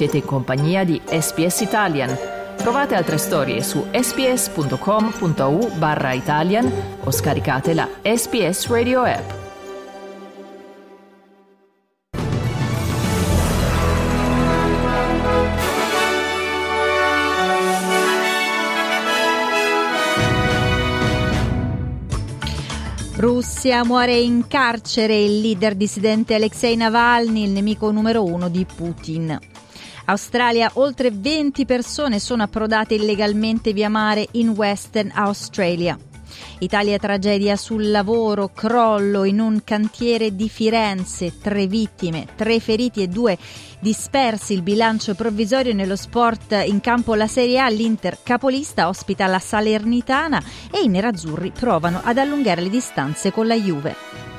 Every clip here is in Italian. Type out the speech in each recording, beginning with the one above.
Siete in compagnia di SPS Italian. Trovate altre storie su sps.com.au barra Italian o scaricate la SPS Radio app. Russia muore in carcere il leader dissidente Alexei Navalny, il nemico numero uno di Putin. Australia, oltre 20 persone sono approdate illegalmente via mare in Western Australia. Italia tragedia sul lavoro, crollo in un cantiere di Firenze, tre vittime, tre feriti e due dispersi. Il bilancio provvisorio nello sport in campo la Serie A, l'Inter capolista ospita la Salernitana e i nerazzurri provano ad allungare le distanze con la Juve.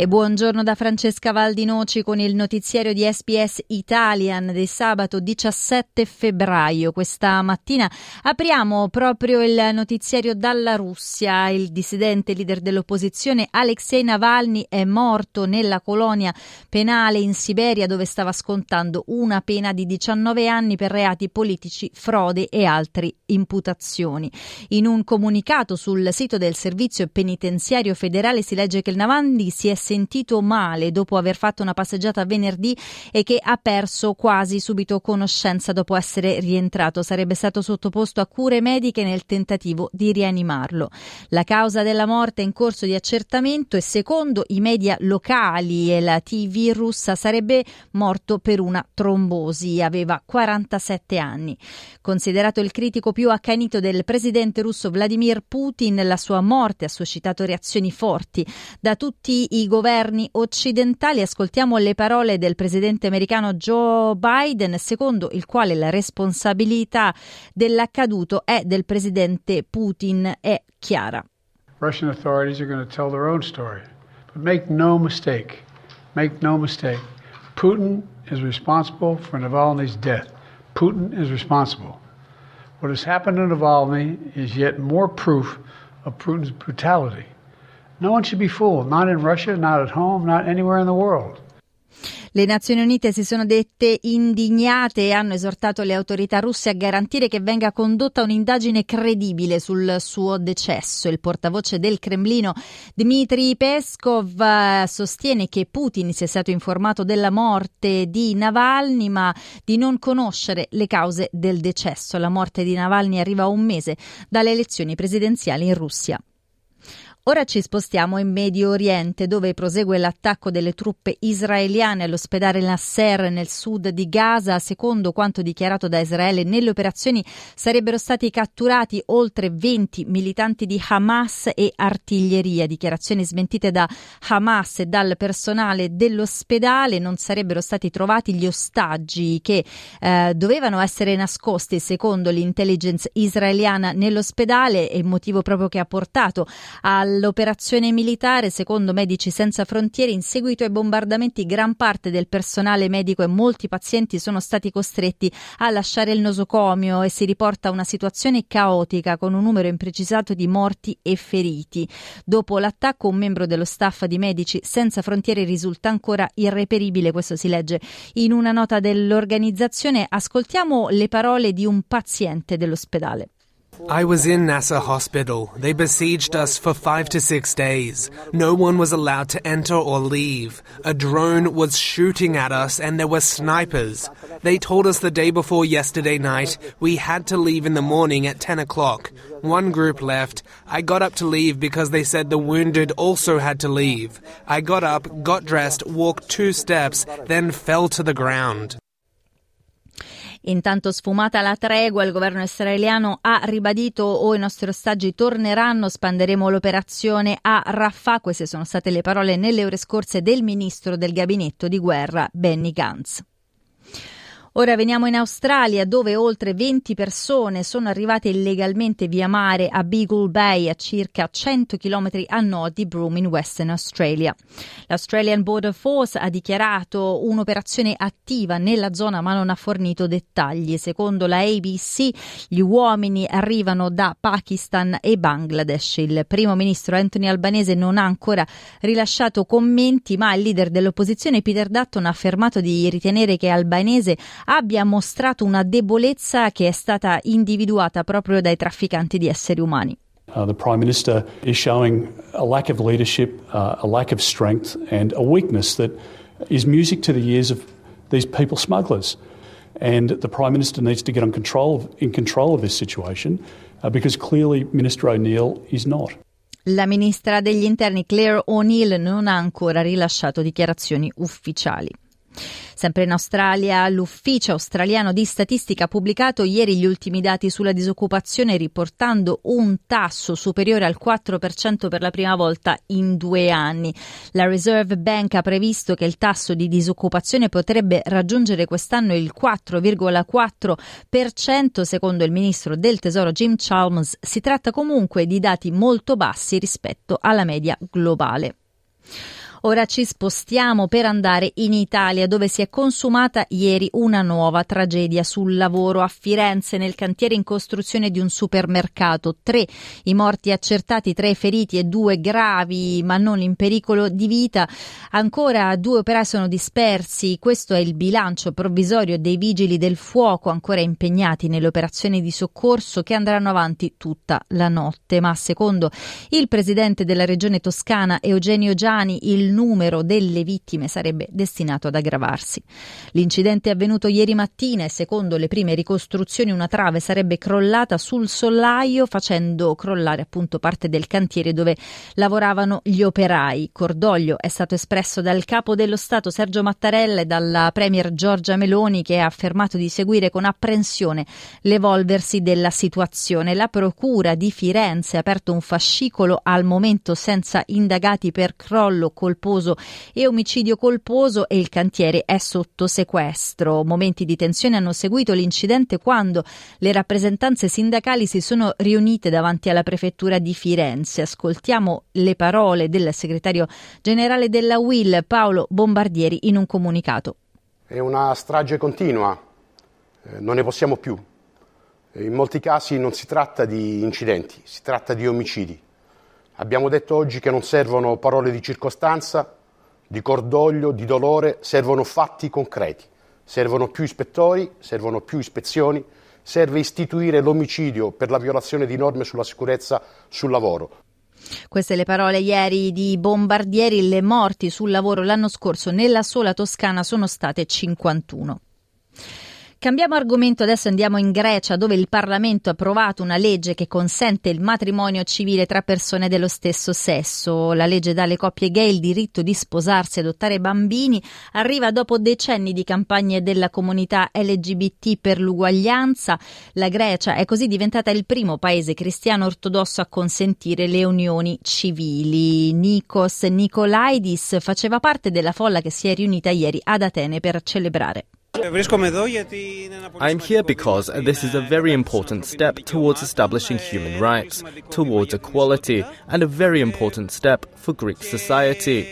E buongiorno da Francesca Valdinoci con il notiziario di SPS Italian di sabato 17 febbraio. Questa mattina apriamo proprio il notiziario dalla Russia. Il dissidente leader dell'opposizione Alexei Navalny è morto nella colonia penale in Siberia dove stava scontando una pena di 19 anni per reati politici, frode e altre imputazioni. In un comunicato sul sito del Servizio Penitenziario Federale si legge che il Navalny si è sentito male dopo aver fatto una passeggiata venerdì e che ha perso quasi subito conoscenza dopo essere rientrato. Sarebbe stato sottoposto a cure mediche nel tentativo di rianimarlo. La causa della morte è in corso di accertamento e secondo i media locali e la TV russa sarebbe morto per una trombosi. Aveva 47 anni. Considerato il critico più accanito del presidente russo Vladimir Putin, la sua morte ha suscitato reazioni forti da tutti i governi governi occidentali. Ascoltiamo le parole del presidente americano Joe Biden, secondo il quale la responsabilità dell'accaduto è del presidente Putin è chiara. Russian authorities are going to tell their own story. But make no mistake, make no mistake. Putin is responsible for Navalny's death. Putin is responsible. What has happened to Navalny is yet more proof of Putin's brutality. No one should be fooled, not in Russia, not at home, not anywhere in the world. Le Nazioni Unite si sono dette indignate e hanno esortato le autorità russe a garantire che venga condotta un'indagine credibile sul suo decesso. Il portavoce del Cremlino Dmitry Peskov sostiene che Putin sia stato informato della morte di Navalny ma di non conoscere le cause del decesso. La morte di Navalny arriva a un mese dalle elezioni presidenziali in Russia. Ora ci spostiamo in Medio Oriente, dove prosegue l'attacco delle truppe israeliane all'ospedale Nasser nel sud di Gaza. Secondo quanto dichiarato da Israele, nelle operazioni sarebbero stati catturati oltre 20 militanti di Hamas e artiglieria. Dichiarazioni smentite da Hamas e dal personale dell'ospedale. Non sarebbero stati trovati gli ostaggi che eh, dovevano essere nascosti, secondo l'intelligence israeliana, nell'ospedale. Il motivo proprio che ha portato al All'operazione militare, secondo Medici Senza Frontiere, in seguito ai bombardamenti gran parte del personale medico e molti pazienti sono stati costretti a lasciare il nosocomio e si riporta una situazione caotica con un numero imprecisato di morti e feriti. Dopo l'attacco un membro dello staff di Medici Senza Frontiere risulta ancora irreperibile, questo si legge in una nota dell'organizzazione. Ascoltiamo le parole di un paziente dell'ospedale. I was in Nasa Hospital. They besieged us for five to six days. No one was allowed to enter or leave. A drone was shooting at us and there were snipers. They told us the day before yesterday night we had to leave in the morning at 10 o'clock. One group left. I got up to leave because they said the wounded also had to leave. I got up, got dressed, walked two steps, then fell to the ground. Intanto sfumata la tregua, il governo israeliano ha ribadito o i nostri ostaggi torneranno, spanderemo l'operazione a Rafah. Queste sono state le parole nelle ore scorse del ministro del gabinetto di guerra Benny Gantz. Ora veniamo in Australia dove oltre 20 persone sono arrivate illegalmente via mare a Beagle Bay a circa 100 km a nord di Broome in Western Australia. L'Australian Border Force ha dichiarato un'operazione attiva nella zona ma non ha fornito dettagli. Secondo la ABC gli uomini arrivano da Pakistan e Bangladesh. Il primo ministro Anthony Albanese non ha ancora rilasciato commenti ma il leader dell'opposizione Peter Dutton ha affermato di ritenere che Albanese abbia mostrato una debolezza che è stata individuata proprio dai trafficanti di esseri umani. Uh, the Prime Minister is showing a lack of leadership, uh, a lack of strength, and a weakness that is music to the ears of these people smugglers. And the Prime Minister needs to get on control, in control of this situation uh, because clearly Minister O'Neill is not. La ministra degli interni Claire O'Neill non ha ancora rilasciato dichiarazioni ufficiali. Sempre in Australia, l'Ufficio australiano di statistica ha pubblicato ieri gli ultimi dati sulla disoccupazione riportando un tasso superiore al 4% per la prima volta in due anni. La Reserve Bank ha previsto che il tasso di disoccupazione potrebbe raggiungere quest'anno il 4,4% secondo il ministro del Tesoro Jim Chalmers. Si tratta comunque di dati molto bassi rispetto alla media globale. Ora ci spostiamo per andare in Italia dove si è consumata ieri una nuova tragedia sul lavoro a Firenze nel cantiere in costruzione di un supermercato. Tre i morti accertati, tre feriti e due gravi ma non in pericolo di vita. Ancora due operai sono dispersi. Questo è il bilancio provvisorio dei vigili del fuoco ancora impegnati nelle operazioni di soccorso che andranno avanti tutta la notte. Ma secondo il presidente della regione toscana Eugenio Giani il numero delle vittime sarebbe destinato ad aggravarsi. L'incidente è avvenuto ieri mattina e secondo le prime ricostruzioni una trave sarebbe crollata sul sollaio facendo crollare appunto parte del cantiere dove lavoravano gli operai. Cordoglio è stato espresso dal capo dello Stato Sergio Mattarella e dalla premier Giorgia Meloni che ha affermato di seguire con apprensione l'evolversi della situazione. La procura di Firenze ha aperto un fascicolo al momento senza indagati per crollo colposo colposo e omicidio colposo e il cantiere è sotto sequestro. Momenti di tensione hanno seguito l'incidente quando le rappresentanze sindacali si sono riunite davanti alla prefettura di Firenze. Ascoltiamo le parole del segretario generale della UIL Paolo Bombardieri in un comunicato. È una strage continua, eh, non ne possiamo più. In molti casi non si tratta di incidenti, si tratta di omicidi. Abbiamo detto oggi che non servono parole di circostanza, di cordoglio, di dolore, servono fatti concreti. Servono più ispettori, servono più ispezioni, serve istituire l'omicidio per la violazione di norme sulla sicurezza sul lavoro. Queste le parole ieri di Bombardieri. Le morti sul lavoro l'anno scorso nella sola Toscana sono state 51. Cambiamo argomento, adesso andiamo in Grecia dove il Parlamento ha approvato una legge che consente il matrimonio civile tra persone dello stesso sesso. La legge dà alle coppie gay il diritto di sposarsi e adottare bambini, arriva dopo decenni di campagne della comunità LGBT per l'uguaglianza. La Grecia è così diventata il primo paese cristiano ortodosso a consentire le unioni civili. Nikos Nikolaidis faceva parte della folla che si è riunita ieri ad Atene per celebrare. I'm here because this is a very important step towards establishing human rights, towards equality, and a very important step for Greek society.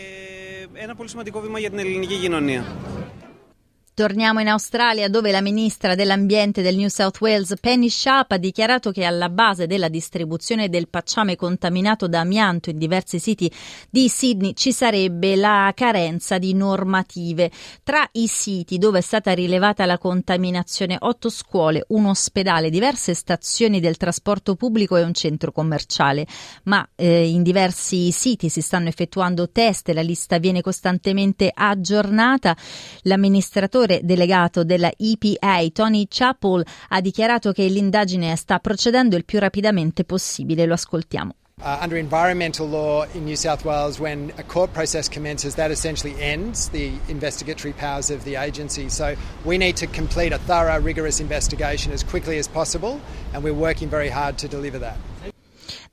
Torniamo in Australia dove la ministra dell'ambiente del New South Wales Penny Sharp ha dichiarato che alla base della distribuzione del pacciame contaminato da amianto in diversi siti di Sydney ci sarebbe la carenza di normative. Tra i siti dove è stata rilevata la contaminazione otto scuole, un ospedale, diverse stazioni del trasporto pubblico e un centro commerciale. Ma eh, in diversi siti si stanno effettuando test e la lista viene costantemente aggiornata. L'amministratore direttore delegato della EPA, Tony Chappell, ha dichiarato che l'indagine sta procedendo il più rapidamente possibile. Lo ascoltiamo. Uh, under environmental law in New South Wales, when a court process commences, that essentially ends the investigatory powers of the agency. So we need to complete a thorough, rigorous investigation as quickly as possible, and we're working very hard to deliver that.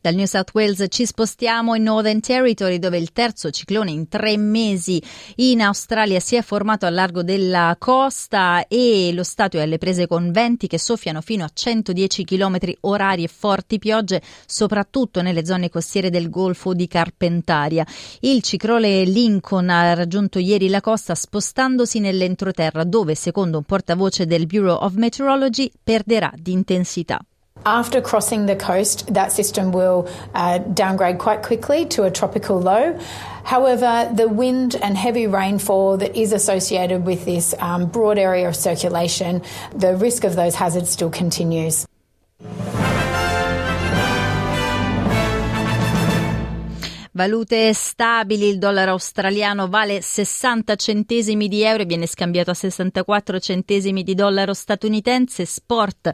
Dal New South Wales ci spostiamo in Northern Territory dove il terzo ciclone in tre mesi in Australia si è formato al largo della costa e lo Stato è alle prese con venti che soffiano fino a 110 km orari e forti piogge soprattutto nelle zone costiere del Golfo di Carpentaria. Il ciclone Lincoln ha raggiunto ieri la costa spostandosi nell'entroterra dove secondo un portavoce del Bureau of Meteorology perderà di intensità. After crossing the coast, that system will uh, downgrade quite quickly to a tropical low. However, the wind and heavy rainfall that is associated with this um, broad area of circulation, the risk of those hazards still continues. Valute stabili, il dollaro australiano vale 60 centesimi di euro e viene scambiato a 64 centesimi di dollaro statunitense. Sport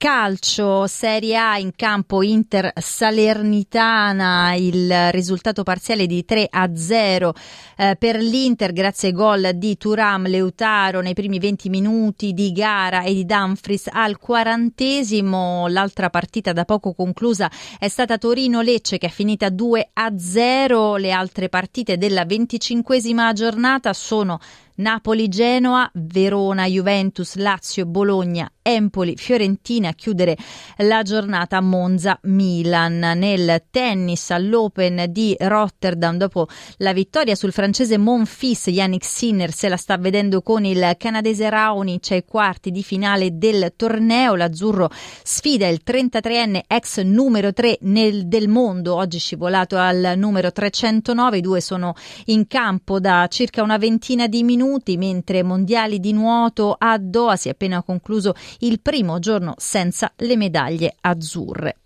Calcio, Serie A in campo Inter Salernitana, il risultato parziale di 3 a 0 eh, per l'Inter grazie ai gol di Turam Leutaro nei primi 20 minuti di gara e di Dumfries al quarantesimo. L'altra partita da poco conclusa è stata Torino-Lecce che è finita 2 a 0. Le altre partite della venticinquesima giornata sono Napoli-Genoa, Verona-Juventus, Lazio-Bologna, Empoli, Fiorentina a chiudere la giornata Monza-Milan. Nel tennis all'Open di Rotterdam dopo la vittoria sul francese Monfils, Yannick Sinner se la sta vedendo con il canadese Raonic ai quarti di finale del torneo. L'azzurro sfida il 33enne ex numero 3 nel, del mondo, oggi scivolato al numero 309. I due sono in campo da circa una ventina di minuti, mentre mondiali di nuoto a Doha si è appena concluso il primo giorno senza le medaglie azzurre.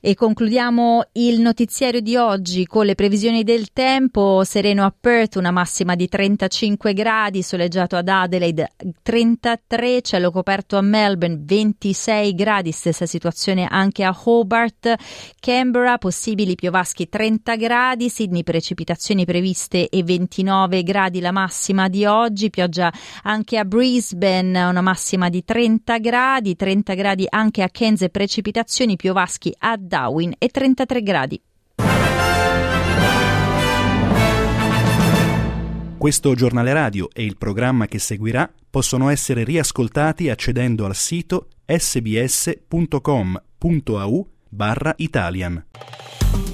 E concludiamo il notiziario di oggi con le previsioni del tempo. Sereno a Perth, una massima di 35 gradi, soleggiato ad Adelaide 33, cielo coperto a Melbourne 26 gradi, stessa situazione anche a Hobart, Canberra, possibili piovaschi 30 gradi, Sydney precipitazioni previste e 29 gradi la massima di oggi, pioggia anche a Brisbane, una massima di 30 gradi, 30 gradi anche a Cairns precipitazioni, piovaschi a Darwin e 33 gradi. Questo giornale radio e il programma che seguirà possono essere riascoltati accedendo al sito sbs.com.au barra Italian.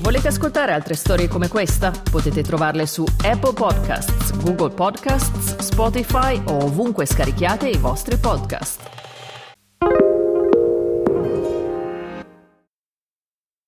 Volete ascoltare altre storie come questa? Potete trovarle su Apple Podcasts, Google Podcasts, Spotify o ovunque scarichiate i vostri podcast.